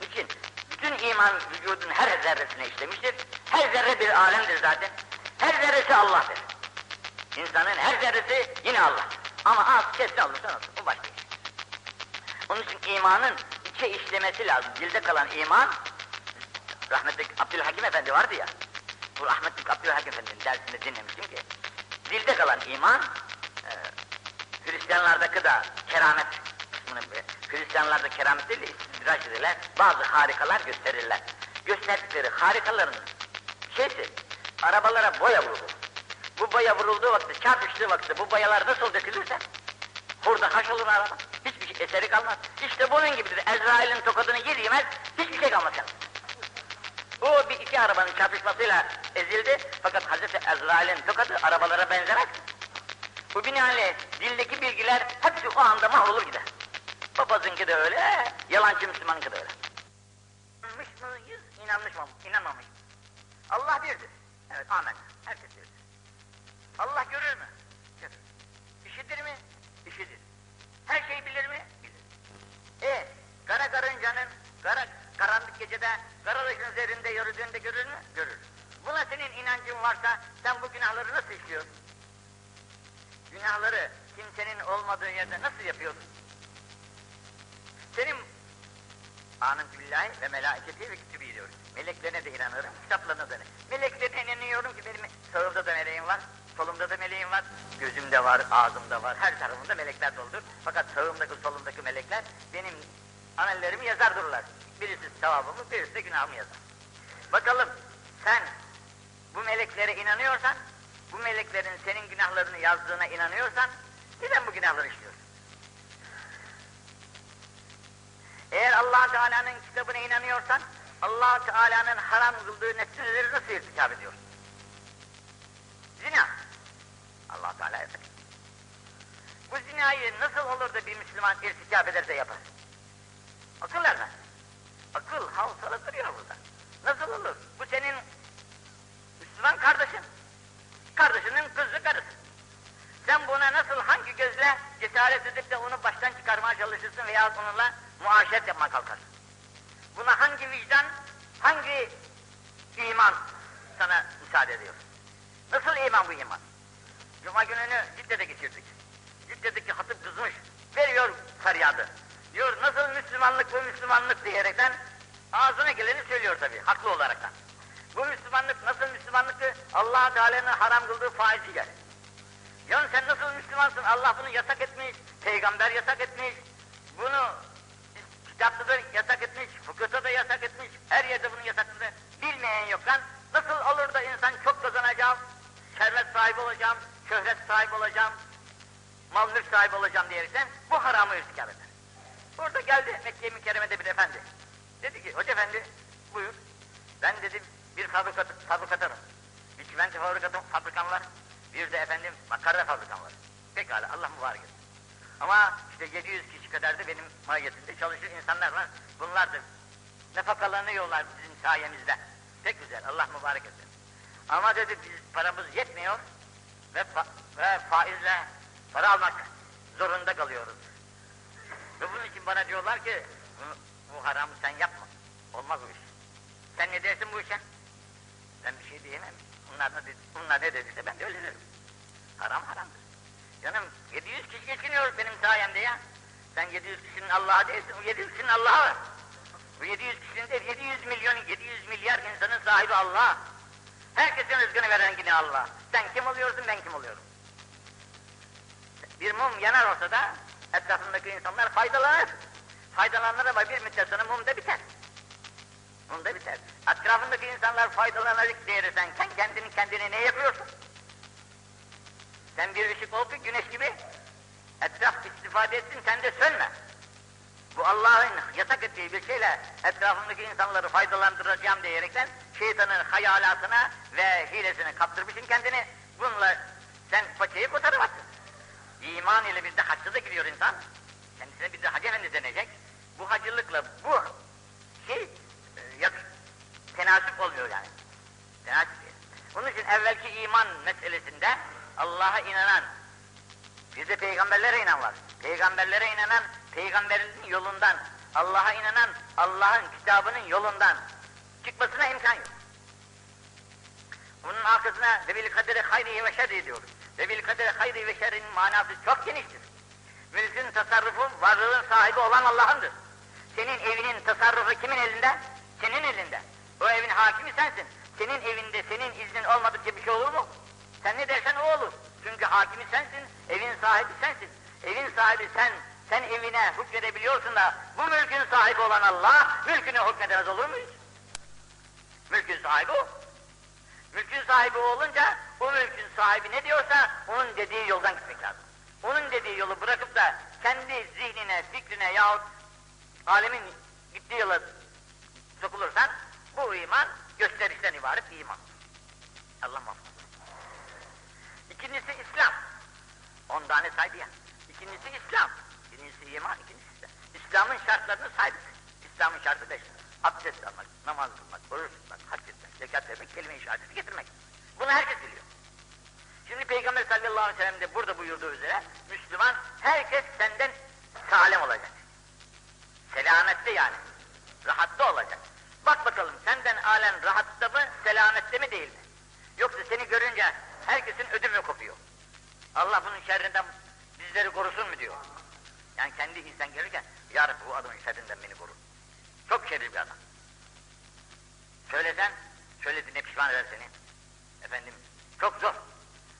Niçin? Bütün iman vücudun her zerresine işlemiştir. Her zerre bir alemdir zaten. Her zerresi Allah'tır. İnsanın her zerresi yine Allah. Ama az kes ne olursa olsun. Bu başka şey. Onun için imanın içe işlemesi lazım. Dilde kalan iman, rahmetli Abdülhakim Efendi vardı ya, bu rahmetli Abdülhakim Efendi'nin dersinde dinlemiştim ki, dilde kalan iman, Hristiyanlardaki da keramet kısmını, keramet değil de istidraç ederler, bazı harikalar gösterirler. Gösterdikleri harikaların şeysi, arabalara boya vurulur. Bu boya vurulduğu vakti, çarpıştığı vakti bu boyalar nasıl dökülürse, hurda haş olur araba, hiçbir şey, eseri kalmaz. İşte bunun gibidir, Ezrail'in tokadını yer yemez, hiçbir şey kalmaz. Bu bir iki arabanın çarpışmasıyla ezildi, fakat Hazreti Ezrail'in tokadı arabalara benzemez. Bu binaenle dildeki bilgiler hepsi o anda mahvolur gider. Papazınki de öyle, yalancı Müslümanınki de öyle. İnanmış mıyız, inanmış mı, inanmamış. Allah birdir. Evet, amen. Herkes birdir. Allah görür mü? Görür. İşitir mi? İşitir. Her şeyi bilir mi? Bilir. E, kara karıncanın, kara, karanlık gecede, karalıkın üzerinde yürüdüğünde görür mü? Görür. Buna senin inancın varsa, sen bu günahları nasıl işliyorsun? Günahları kimsenin olmadığı yerde nasıl yapıyorsun? Senin Amentü billahi ve melaiketi ve kütübü diyor. Meleklerine de inanıyorum, kitaplarına da. Meleklerine inanıyorum ki benim sağımda da meleğim var, solumda da meleğim var, gözümde var, ağzımda var, her tarafımda melekler doludur. Fakat sağımdaki solumdaki melekler benim amellerimi yazar dururlar. Birisi sevabımı, birisi de günahımı yazar. Bakalım sen bu meleklere inanıyorsan, bu meleklerin senin günahlarını yazdığına inanıyorsan, neden bu günahları işliyorsun? Eğer allah Teala'nın kitabına inanıyorsan, allah Teala'nın haram kıldığı nesneleri nasıl irtikap ediyorsun? Zina. allah Teala yasak. Bu zinayı nasıl olur da bir Müslüman irtikap eder de yapar? Akıl nerede? Akıl havsalı duruyor burada. Nasıl olur? Bu senin Müslüman kardeşin. Kardeşinin kızı karısı. Sen buna nasıl hangi gözle cesaret edip de onu baştan çıkarmaya çalışırsın veya onunla muaşeret yapmaya kalkarsın? Buna hangi vicdan, hangi iman sana müsaade ediyor? Nasıl iman bu iman? Cuma gününü Cidde'de geçirdik. Cidde'deki hatip kızmış, veriyor feryadı. Diyor nasıl Müslümanlık bu Müslümanlık diyerekten ağzına geleni söylüyor tabii, haklı olaraktan. Bu Müslümanlık nasıl Müslümanlıktı? allah Teala'nın haram kıldığı faiziyle. Yani sen nasıl Müslümansın? Allah bunu yasak etmiş, peygamber yasak etmiş, bunu kitapta da yasak etmiş, fıkıhta da yasak etmiş, her yerde bunu yasakladı. Bilmeyen yok lan. Nasıl olur da insan çok kazanacağım, servet sahibi olacağım, şöhret sahibi olacağım, mal mülk sahibi olacağım diyerekten bu haramı irtikap eder. Burada geldi Mekke-i Mükerreme'de bir efendi. Dedi ki, hoca efendi buyur. Ben dedi bir fabrikat, fabrikatörüm. Bir çimento fabrikatım, fabrikam var. Bir de efendim makarna fabrikam var. Pekala Allah mübarek etsin. Ama işte 700 kişi kadar da benim mahiyetimde çalışır insanlar var. Bunlar da nefakalarını yollar bizim sayemizde. Pek güzel Allah mübarek etsin. Ama dedi biz paramız yetmiyor ve, fa ve faizle para almak zorunda kalıyoruz. Ve bunun için bana diyorlar ki bu, bu haramı sen yapma. Olmaz bu iş. Sen ne dersin bu işe? Ben bir şey diyemem. Bunlar ne, dedi, bunlar ne dediyse ben de öyle derim. Haram haramdır. Canım 700 kişi geçiniyor benim sayemde ya. Sen 700 kişinin Allah'a değilsin, o 700 kişinin Allah'a var. Bu 700 kişinin değil, 700 milyon, 700 milyar insanın sahibi Allah. Herkesin rızkını veren yine Allah. Sen kim oluyorsun, ben kim oluyorum? Bir mum yanar olsa da etrafındaki insanlar faydalanır. Faydalanır ama bir müddet sonra mum da biter. Mum da biter. Etrafındaki insanlar faydalanacak diye sen kendini kendine ne yapıyorsun? Sen bir ışık ol ki güneş gibi etraf istifade etsin sen de sönme. Bu Allah'ın yasak ettiği bir şeyle etrafındaki insanları faydalandıracağım diyerekten şeytanın hayalatına ve hilesine kaptırmışsın kendini. Bununla sen paçayı kurtaramazsın. İman ile bir de hacca gidiyor insan. Kendisine bir de hacı efendi denecek. Bu hacılıkla bu şey tenasip oluyor yani. Tenasip değil. Bunun için evvelki iman meselesinde Allah'a inanan, bir de peygamberlere inan. Peygamberlere inanan, peygamberin yolundan, Allah'a inanan, Allah'ın kitabının yolundan çıkmasına imkan yok. Bunun arkasına ve bil kaderi hayri ve şerri diyoruz. Ve bil kaderi hayri ve şerrin manası çok geniştir. Mülkün tasarrufu, varlığın sahibi olan Allah'ındır. Senin evinin tasarrufu kimin elinde? Senin elinde. O evin hakimi sensin. Senin evinde senin iznin olmadıkça bir şey olur mu? Sen ne dersen o olur. Çünkü hakimi sensin, evin sahibi sensin. Evin sahibi sen, sen evine hükmedebiliyorsun da bu mülkün sahibi olan Allah mülküne hükmedemez olur muyuz? Mülkün sahibi o. Mülkün sahibi olunca o mülkün sahibi ne diyorsa onun dediği yoldan gitmek lazım. Onun dediği yolu bırakıp da kendi zihnine, fikrine yahut alemin gittiği yola sokulursan bu iman gösterişten ibaret iman. Allah muhafaza. İkincisi İslam. On tane saydı ya. İkincisi İslam. Birincisi iman, ikincisi İslam. İslam'ın şartlarını saydık. İslam'ın şartı beş. Abdest almak, namaz kılmak, oruç tutmak, hac etmek, zekat vermek, kelime-i şehadeti getirmek. Bunu herkes biliyor. Şimdi Peygamber sallallahu aleyhi ve sellem de burada buyurduğu üzere Müslüman herkes senden salem olacak. Selamette yani. Rahatta olacak. Bak bakalım senden alen rahatta mı, selamette mi değil mi? Yoksa seni görünce herkesin ödümü kopuyor. Allah bunun şerrinden bizleri korusun mu diyor. Yani kendi insan gelirken, Ya Rabbi bu adamın şerrinden beni koru. Çok şerif bir adam. Söylesen, söylediğine pişman eder seni. Efendim, çok zor.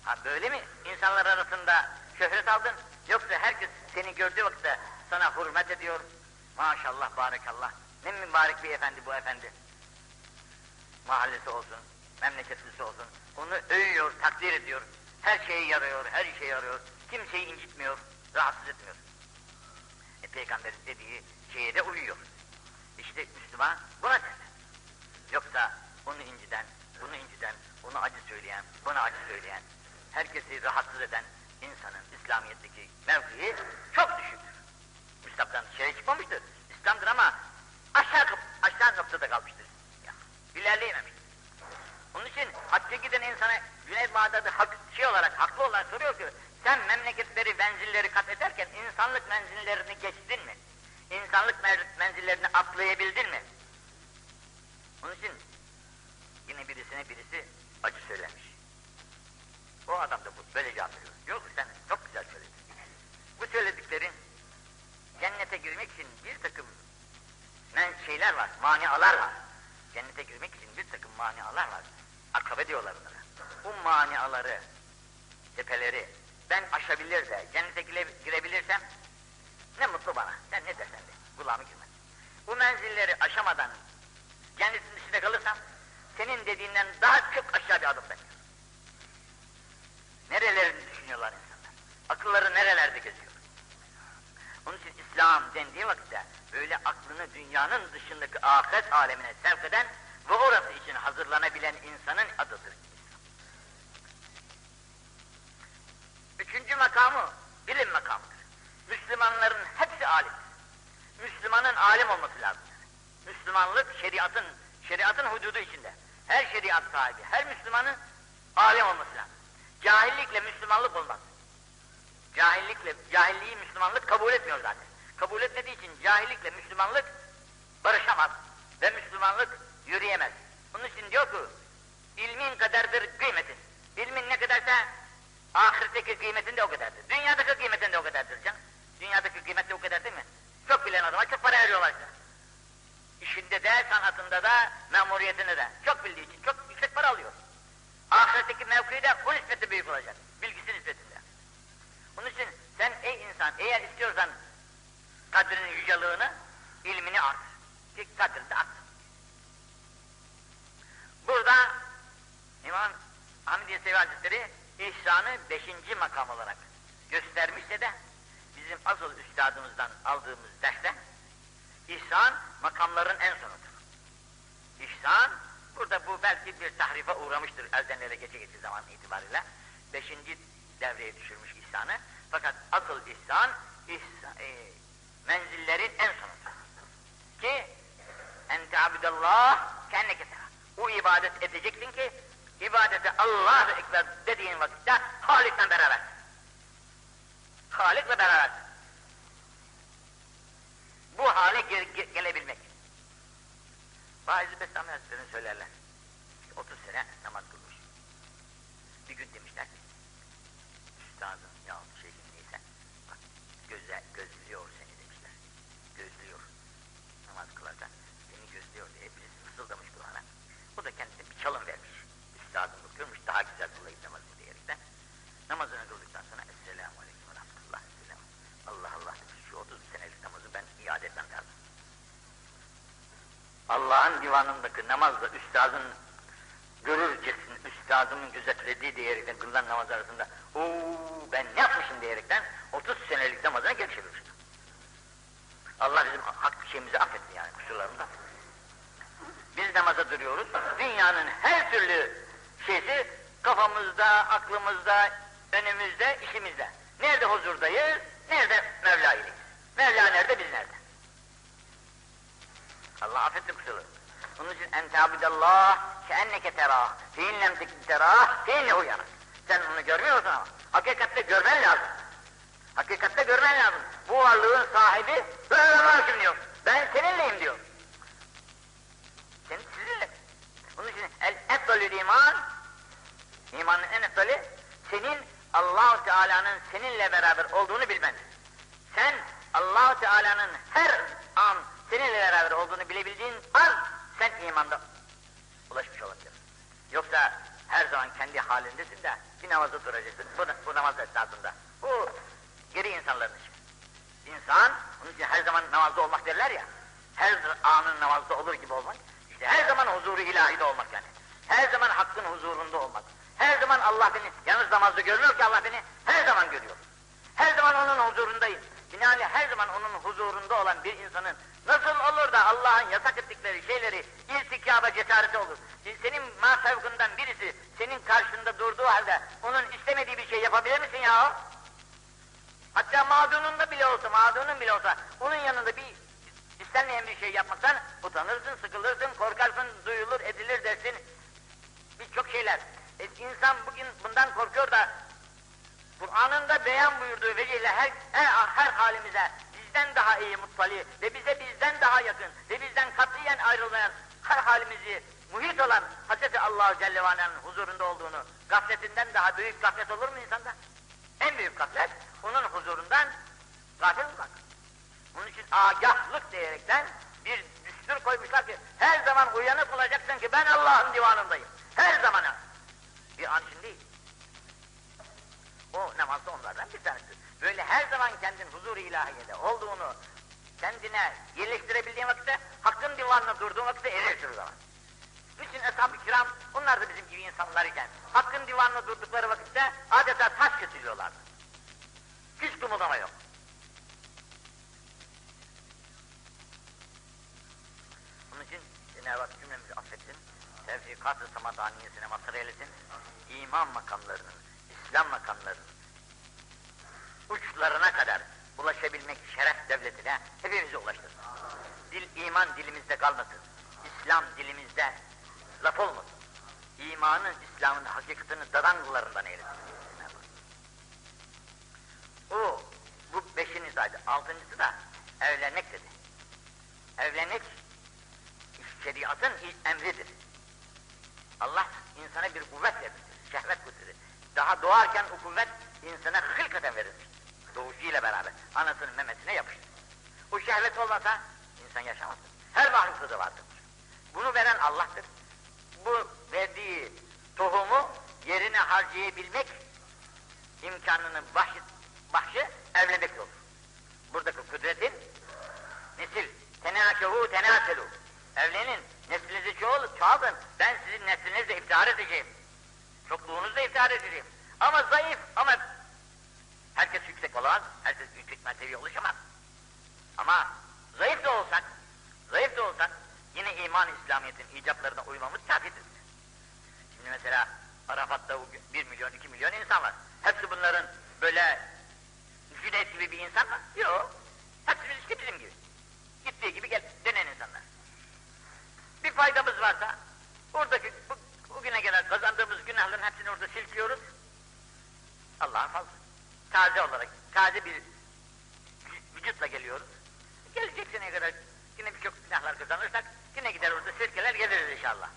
Ha böyle mi insanlar arasında şöhret aldın? Yoksa herkes seni gördüğü vakitte sana hürmet ediyor. Maşallah, barakallah. Ne mübarek bir efendi bu efendi. Mahallesi olsun, memleketlisi olsun. Onu övüyor, takdir ediyor. Her şeyi yarıyor, her işe yarıyor. Kimseyi incitmiyor, rahatsız etmiyor. E, Peygamberin dediği şeye de uyuyor. İşte Müslüman buna seslen. Yoksa onu inciden, bunu inciden, onu acı söyleyen, buna acı söyleyen, herkesi rahatsız eden insanın İslamiyet'teki mevkii çok düşüktür. Müslümandan dışarı çıkmamıştır. İslam'dır ama aşağı, aşağı noktada kalmıştır. İlerleyememiş. Onun için hacca giden insana Güney Bağdat'ı hak, şey olarak, haklı olarak soruyor ki sen memleketleri, menzilleri kat ederken insanlık menzillerini geçtin mi? İnsanlık menzillerini atlayabildin mi? Onun için yine birisine birisi acı söylemiş. O adam da bu, böyle cevap. Yok sen çok güzel söyledin. Bu söylediklerin cennete girmek için bir takım men şeyler var, manialar var. Cennete girmek için bir takım manialar var. Akabe diyorlar bunlara. Bu maniaları, tepeleri ben aşabilir de cennete gire- girebilirsem ne mutlu bana. Sen ne dersen de. Kulağımı girmez. Bu menzilleri aşamadan cennetin dışında kalırsam senin dediğinden daha çok aşağı bir adım bekliyorum. Nerelerini düşünüyorlar insanlar? Akılları nerelerde geziyor? İslam dendiği vakitte böyle aklını dünyanın dışındaki ahiret alemine sevk eden ve orası için hazırlanabilen insanın adıdır. Üçüncü makamı bilim makamıdır. Müslümanların hepsi alim. Müslümanın alim olması lazım. Müslümanlık şeriatın şeriatın hududu içinde. Her şeriat sahibi, her Müslümanın alim olması lazım. Cahillikle Müslümanlık olmaz. Cahillikle, cahilliği Müslümanlık kabul etmiyor zaten. Kabul etmediği için cahillikle Müslümanlık barışamaz ve Müslümanlık yürüyemez. Bunun için diyor ki, ilmin kadardır kıymetin. İlmin ne kadarsa ahiretteki kıymetin de o kadardır. Dünyadaki kıymetin de o kadardır canım. Dünyadaki kıymet de o kadar değil mi? Çok bilen adama çok para veriyorlar işte. İşinde de, sanatında da, memuriyetinde de. Çok bildiği için çok yüksek para alıyor. Ahiretteki mevkii de o nispette büyük olacak. Bilgisi nispetinde. Onun için sen ey insan eğer istiyorsan kadrinin yücelığını, ilmini artır. Ki kadrini de artır. Burada İmam Hamidiye Sevi Hazretleri ihsanı beşinci makam olarak göstermişse de bizim asıl üstadımızdan aldığımız derste ihsan makamların en sonudur. İhsan burada bu belki bir tahrife uğramıştır elden ele geçe geçe zaman itibariyle. Beşinci devreye düşürmüş ihsanı. Fakat asıl ihsan, ihsan e, menzillerin en sonudur. Ki ente abdallah kendine O ibadet edeceksin ki ibadete Allahu Ekber dediğin vakitte Halik'le beraber. Halik'le beraber. Bu hale ge- ge- gelebilmek. Bazı Bestami Hazretleri'ni söylerler. 30 sene namaz kılmış. Bir gün demişler ki, Üstadın ya şeyhin neyse, bak göze, gözlüyor seni demişler. Gözlüyor. Namaz kılarken seni gözlüyor diye birisi fısıldamış kulağına. O da kendisine bir çalım vermiş. Üstadın bakıyormuş daha güzel kılayım namazını diyerekten. Namazını kıldıktan sonra Esselamu Aleyküm ve Rahmetullah Selam. Allah Allah demiş şu 30 senelik namazı ben iade etmem lazım. Allah'ın divanındaki namazla üstadın görürcesin üstadımın gözetlediği diyerekten kılınan namaz arasında ooo ben ne yapmışım diyerekten 30 senelik namazına geri çevirmiş. Allah bizim hak şeyimizi affetti yani kusurlarımızı affetti. Biz namaza duruyoruz. Dünyanın her türlü şeysi kafamızda, aklımızda, önümüzde, işimizde. Nerede huzurdayız, nerede Mevla ile. Mevla nerede, biz nerede? Allah affetti kusurları. Onun için en tabidallah ke enneke terah. Fe in lem terah fe innehu yarak. Sen onu görmüyorsun ama. Hakikatte görmen lazım. Hakikatte görmen lazım. Bu varlığın sahibi böyle hakim diyor. Ben seninleyim diyor. Sen sizinle. Onun için el efdalül iman imanın en efdali senin allah Teala'nın seninle beraber olduğunu bilmen. Sen allah Teala'nın her an seninle beraber olduğunu bilebildiğin an sen imanda ulaşmış olabilirsin. Yoksa her zaman kendi halindesin de bir namazda duracaksın. Bu, bu namaz esnasında. Bu geri insanların işi. İnsan, onun için her zaman namazda olmak derler ya. Her anın namazda olur gibi olmak. İşte her zaman huzuru ilahide olmak yani. Her zaman hakkın huzurunda olmak. Her zaman Allah beni, yalnız namazda görmüyor ki Allah beni her zaman görüyor. Her zaman onun huzurundayım. Binaenaleyh her zaman onun huzurunda olan bir insanın nasıl olur da Allah'ın yasak ettikleri şeyleri irtikaba cesareti olur. Senin masavkından birisi senin karşında durduğu halde onun istemediği bir şey yapabilir misin ya? Hatta mağdununda bile olsa, mağdunun bile olsa onun yanında bir istenmeyen bir şey yapmaktan utanırsın, sıkılırsın, korkarsın, duyulur, edilir dersin. Birçok şeyler. E, insan bugün bundan korkuyor da Kur'an'ın da beyan buyurduğu vecihle her, her, her halimize bizden daha iyi muttali ve bize bizden daha yakın ve bizden katiyen ayrılmayan her halimizi muhit olan Hz. Allah Celle huzurunda olduğunu gafletinden daha büyük gaflet olur mu insanda? En büyük gaflet onun huzurundan gafil olmak. Bunun için agahlık diyerekten bir düstur koymuşlar ki her zaman uyanık olacaksın ki ben Allah'ın divanındayım. Her zaman. Bir an için değil. O namazda onlardan bir tanesi. Her zaman kendin huzur ilahiyede olduğunu kendine yerleştirebildiğin vakitte hakkın divanına durduğun vakitte erirsin o zaman. Bütün eshab-ı kiram onlar da bizim gibi insanlar iken hakkın divanına durdukları vakitte adeta taş kesiliyorlardı. Hiç kımıldama yok. Bunun için Cenab-ı Hak cümlemizi affetsin. Tevfikat-ı samadaniyesine mazhar eylesin. İman makamlarının, İslam makamlarının iman dilimizde kalmasın. İslam dilimizde laf olmasın. İmanın, İslam'ın hakikatini dadangularından eylesin. O, bu beşini saydı. Altıncısı da evlenmek dedi. Evlenmek şeriatın emridir. Allah insana bir kuvvet vermiştir. Şehvet kuvveti. Daha doğarken o kuvvet insana hılkaten verilmiş. Doğuşuyla beraber anasının memesine yapışır. O şehvet olmasa insan yaşamaz. Mahlukta da vardır. Bunu veren Allah'tır. Bu verdiği tohumu yerine harcayabilmek imkanının başı, başı evlenmek olur. Buradaki kudretin nesil, tenâkehu tenâselu. Evlenin, neslinizi çoğul, çoğaltın. Ben sizin neslinizle iftihar edeceğim. Çokluğunuzla iftihar edeceğim. Ama zayıf, ama herkes yüksek olamaz, herkes yüksek mertebeye ulaşamaz. Ama zayıf da olsak, iman İslamiyet'in icaplarına uymamız kafidir. Şimdi mesela Arafat'ta bir milyon, iki milyon insan var. Hepsi bunların böyle Cüneyt gibi bir insan mı? Yok. Hepsi işte bizim gibi. Gittiği gibi gel, dönen insanlar. Bir faydamız varsa, oradaki bu, bugüne kadar kazandığımız günahların hepsini orada silkiyoruz. Allah'ın fazla. Taze olarak, taze bir vücutla geliyoruz. Gelecek seneye kadar yine birçok günahlar kazanırsak, yine gider orada silkeler geliriz inşallah.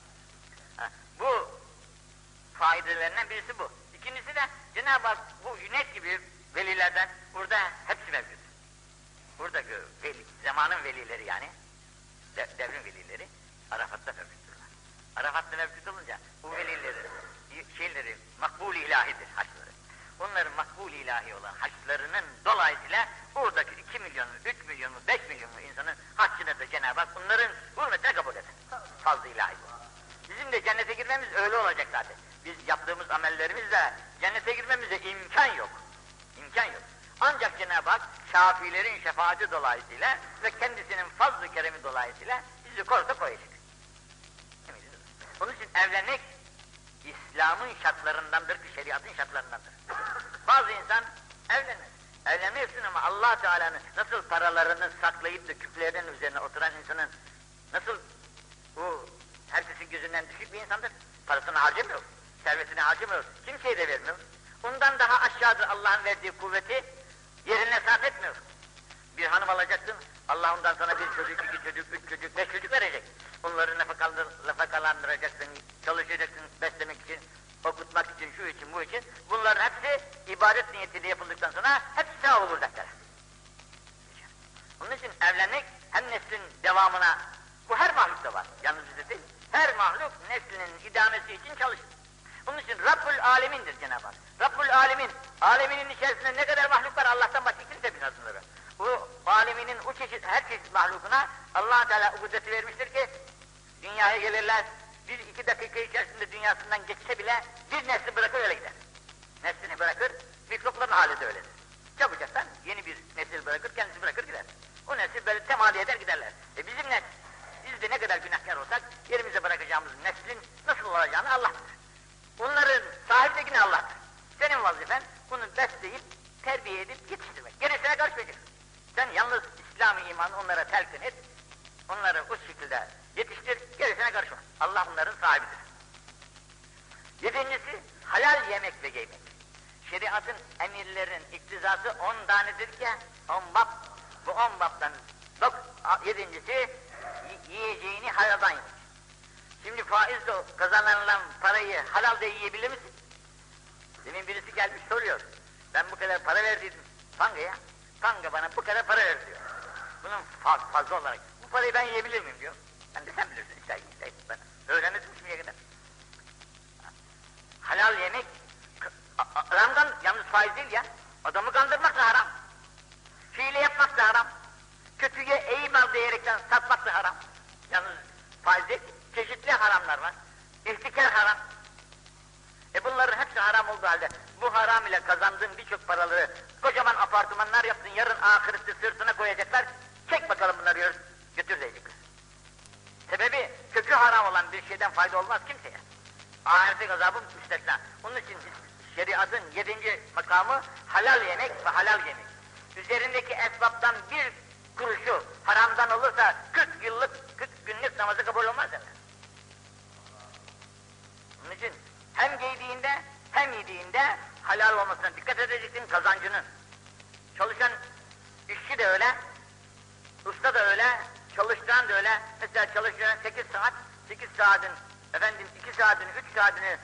Ha, bu faydalarından birisi bu. İkincisi de Cenab-ı Hak bu Yünet gibi velilerden burada hepsi mevcut. Buradaki veli, zamanın velileri yani, de, devrin velileri Arafat'ta mevcutturlar. Arafat'ta mevcut olunca bu velileri, şeyleri makbul ilahidir haçları. Onların makbul ilahi olan haçlarının dolayısıyla oradaki 2 milyon, 3 milyon, 5 milyon insanın haçını da Cenab-ı Hak bunların hürmetine kabul eder. Fazla ilahi bu. Bizim de cennete girmemiz öyle olacak zaten. Biz yaptığımız amellerimizle cennete girmemize imkan yok. İmkan yok. Ancak Cenab-ı Hak şafilerin şefaati dolayısıyla ve kendisinin fazl-ı keremi dolayısıyla bizi koruda koyacak. Onun için evlenmek İslam'ın şartlarındandır ki şeriatın şartlarındandır. Bazı insan evlenmez. Evlenmiyorsun ama allah Teala'nın nasıl paralarını saklayıp da küplerinin üzerine oturan insanın nasıl bu herkesin gözünden düşük bir insandır. Parasını harcamıyor, servetini harcamıyor, kimseye de vermiyor. Ondan daha aşağıdır Allah'ın verdiği kuvveti yerine sarf etmiyor. Bir hanım alacaksın, Allah ondan sana bir çocuk, iki çocuk, üç çocuk, beş çocuk verecek. Onları nafakalandıracaksın, çalışacaksın beslemek için, okutmak için, şu için, bu için. Bunların hepsi ibadet niyetiyle yapıldıktan sonra hepsi sağ olacaklar. Onun için evlenmek hem neslin devamına, bu her mahlukta var, yalnız bizde değil. Her mahluk neslinin idamesi için çalışır. Bunun için Rabbül Alemin'dir Cenab-ı Hak. Rabbül Alemin, aleminin içerisinde ne kadar mahluk var Allah'tan başka kimse bilmez bunları. Bu aleminin o çeşit, her çeşit mahlukuna allah Teala kudreti vermiştir ki dünyaya gelirler, bir iki dakika içerisinde dünyasından geçse bile bir nesli bırakır öyle gider. Neslini bırakır, mikropların hali de öyledir. Çabucaktan yeni bir nesil bırakır, kendisi bırakır gider. O nesil böyle temali eder giderler. E bizim nesil, biz de ne kadar günahkar olsak yerimize bırakacağımız neslin nasıl olacağını Allah bilir. Bunların sahibi de yine Allah'tır. Senin vazifen bunu besleyip, terbiye edip yetiştirmek. Gerisine karışmayacaksın. Sen yalnız İslam-ı imanı onlara telkin et, onları o şekilde yetiştir, gerisine karışma. Allah bunların sahibidir. Yedincisi, halal yemek ve giymek. Şeriatın emirlerin iktizası on tanedir ki, on bab, bu on babdan dok, yedincisi, yiyeceğini halaldan yemek. Şimdi faizle kazanılan parayı halal da yiyebilir misin? Demin birisi gelmiş soruyor. Ben bu kadar para verdiydim Tanga'ya. Tanga bana bu kadar para ver diyor. Bunun fa- fazla olarak. Bu parayı ben yiyebilir miyim diyor. Sen bilirsin işte. işte ben öğrenirdim şimdiye kadar. Halal yemek haramdan yalnız faiz değil ya. Adamı kandırmak da haram. Hile yapmak da haram. Kötüye iyi mal diyerekten satmak da haram. Yalnız faiz değil, çeşitli haramlar var. İhtikar haram. E bunların hepsi haram olduğu halde bu haram ile kazandığın birçok paraları kocaman apartmanlar yaptın yarın ahirette sırtına koyacaklar. Çek bakalım bunları götür diyecekler. Sebebi kökü haram olan bir şeyden fayda olmaz kimseye. Ahirete gazabı müstesna. Onun için şeriatın yedinci makamı halal yemek ve halal yemek. Üzerindeki esbaptan bir kuruşu haramdan olursa 40 yıllık, 40 günlük namazı kabul olmaz yani. Onun için hem giydiğinde hem yediğinde halal olmasına dikkat edeceksin kazancının. Çalışan işçi de öyle, usta da öyle, çalıştıran da öyle. Mesela çalışan 8 saat, 8 saatin, efendim 2 saatini, 3 saatini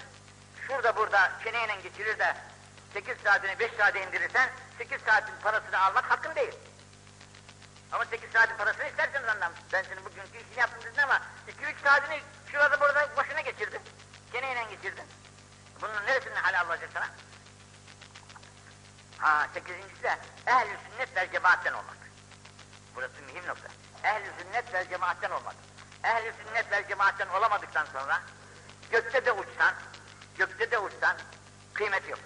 şurada burada çeneyle geçirir de 8 saatini 5 saate indirirsen 8 saatin parasını almak hakkın değil. Ama 8 saatin parasını istersen ondan. Ben senin bugünkü işini yaptım dedin ama 2-3 saatini şurada burada başına geçirdin. Çeneyle geçirdin. Bunun neresinde halal olacak sana? Ha sekizincisi de ehl-i sünnet vel cemaatten olmak. Burası mühim nokta. Ehl-i sünnet vel cemaatten olmak. Ehl-i sünnet vel cemaatten olamadıktan sonra gökte de uçsan, gökte de uçsan kıymeti yok.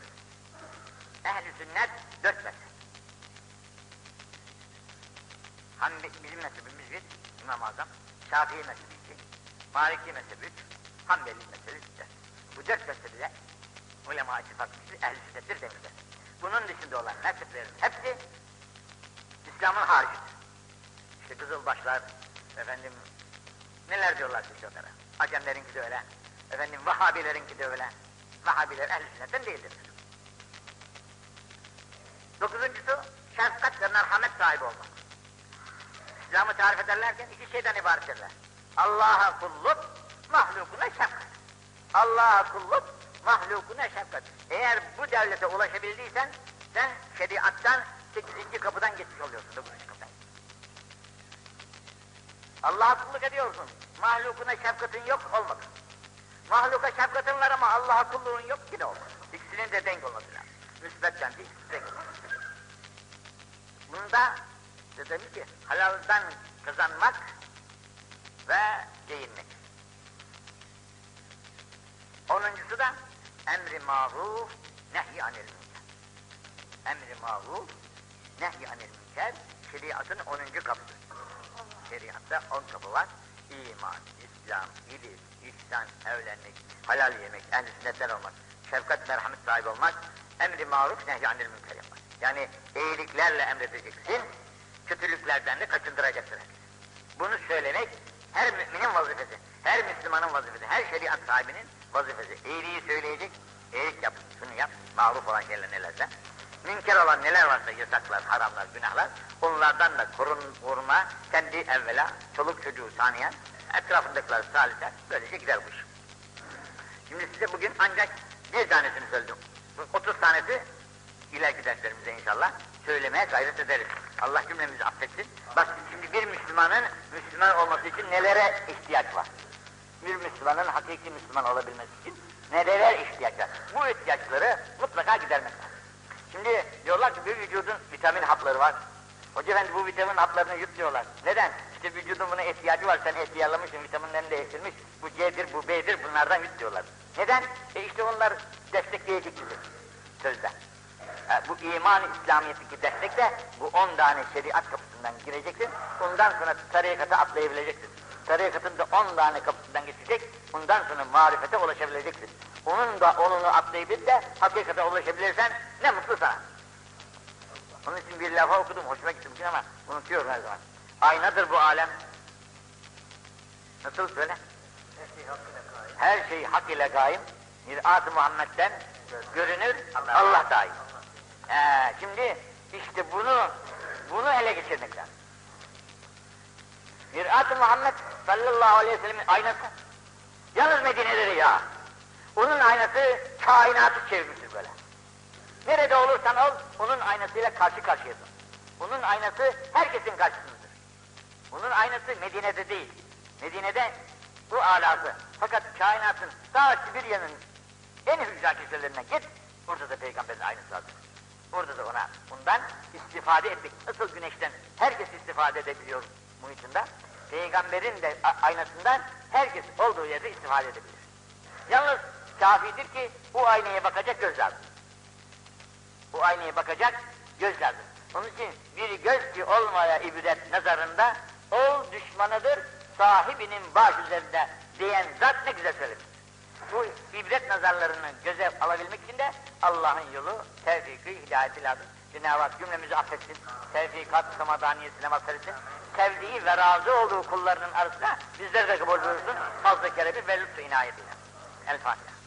Ehl-i sünnet dört mezhep. Hanbi, bizim mezhebimiz bir, İmam-ı Azam, Şafii mezhebi iki, Maliki mezhebi üç, Hanbeli mezhebi dört. Bu dört mezhebi de ulema ittifaklısı ehl-i sünnettir demirler. Bunun dışında olan mezheplerin hepsi İslam'ın haricidir. İşte Kızılbaşlar, efendim neler diyorlar işte onlara. Acemlerinki de öyle, efendim Vahabilerinki de öyle. Vahabiler ehl-i sünnetten değildir. Dokuzuncusu, şefkat ve merhamet sahibi olmak. İslam'ı tarif ederlerken iki şeyden ibarettirler. Allah'a kulluk, mahlukuna şefkat. Allah'a kulluk, mahlukuna şefkat. Eğer bu devlete ulaşabildiysen, sen şeriattan sekizinci kapıdan geçmiş oluyorsun, dokuzuncu kapıdan. Allah'a kulluk ediyorsun, mahlukuna şefkatin yok, olmadı. Mahluka şefkatin var ama Allah'a kulluğun yok, yine olmaz. İkisinin de denk olması lazım. Müsbetten değil, Bunda de ki halaldan kazanmak ve giyinmek. Onuncusu da emri maruf, nehy anil münker. Emri maruf, nehy anil münker, şeriatın onuncu kapısı. Şeriatta on kapı var. İman, İslam, ilim, ihsan, evlenmek, halal yemek, ehl-i sünnetten olmak, şefkat, merhamet sahibi olmak, emri maruf, nehy anil münker yapmak. Yani iyiliklerle emredeceksin, kötülüklerden de kaçındıracaksın. Bunu söylemek her müminin vazifesi, her Müslümanın vazifesi, her şeriat sahibinin vazifesi. İyiliği söyleyecek, iyilik yap, şunu yap, maruf olan şeyler nelerse. Münker olan neler varsa yasaklar, haramlar, günahlar, onlardan da korun, koruma, kendi evvela, çoluk çocuğu saniyen, etrafındakiler salise, böylece gider bu iş. Şimdi size bugün ancak bir tanesini söyledim. Bu 30 tanesi ileriki derslerimizde inşallah söylemeye gayret ederiz. Allah cümlemizi affetsin. Bak şimdi bir Müslümanın Müslüman olması için nelere ihtiyaç var? Bir Müslümanın hakiki Müslüman olabilmesi için nelere ihtiyaç var? Bu ihtiyaçları mutlaka gidermek lazım. Şimdi diyorlar ki bir vücudun vitamin hapları var. Hoca efendi bu vitamin haplarını yut diyorlar. Neden? İşte vücudun buna ihtiyacı var, sen ihtiyarlamışsın, vitaminlerini değiştirmiş. Bu C'dir, bu B'dir, bunlardan yut diyorlar. Neden? E işte onlar destekleyecek bizi. Sözde. Ha, bu iman İslamiyet'teki destek de bu on tane şeriat kapısından gireceksin. Ondan sonra tarikata atlayabileceksin. Tarikatın da on tane kapısından geçecek. Ondan sonra marifete ulaşabileceksin. Onun da onunu atlayıp de hakikate ulaşabilirsen ne mutlu sana. Onun için bir lafa okudum, hoşuma gitti ama unutuyorum her zaman. Aynadır bu alem. Nasıl söyle? Her şey hak ile gaim. Mirat-ı Muhammed'den görünür Allah daim. Ee, şimdi işte bunu bunu ele geçirmek lazım. Mirat-ı Muhammed sallallahu aleyhi ve sellem'in aynası. Yalnız Medine'de ya. Onun aynası kainatı çevirmiştir böyle. Nerede olursan ol, onun aynasıyla karşı karşıyasın. Onun aynası herkesin karşısındadır. Onun aynası Medine'de değil. Medine'de bu alası. Fakat kainatın ta Sibirya'nın en hücra köşelerine git, orada da peygamberin aynısı hazır. Orada da ona bundan istifade etmek. Nasıl güneşten herkes istifade edebiliyor muhitinde. Peygamberin de aynasından herkes olduğu yerde istifade edebilir. Yalnız kafidir ki bu aynaya bakacak göz lazım. Bu aynaya bakacak göz lazım. Onun için bir göz ki olmaya ibret nazarında ol düşmanıdır sahibinin baş üzerinde diyen zat ne güzel söylemiş. Bu ibret nazarlarını göze alabilmek için de Allah'ın yolu, tevfiki, hidayeti lazım. Cenab-ı cümlemizi affetsin, tevfikat, samadaniyet, namaz versin. Sevdiği ve razı olduğu kullarının arasına bizleri de kabul buyursun. Fazla kerebi ve lütfu inayetiyle. El Fatiha.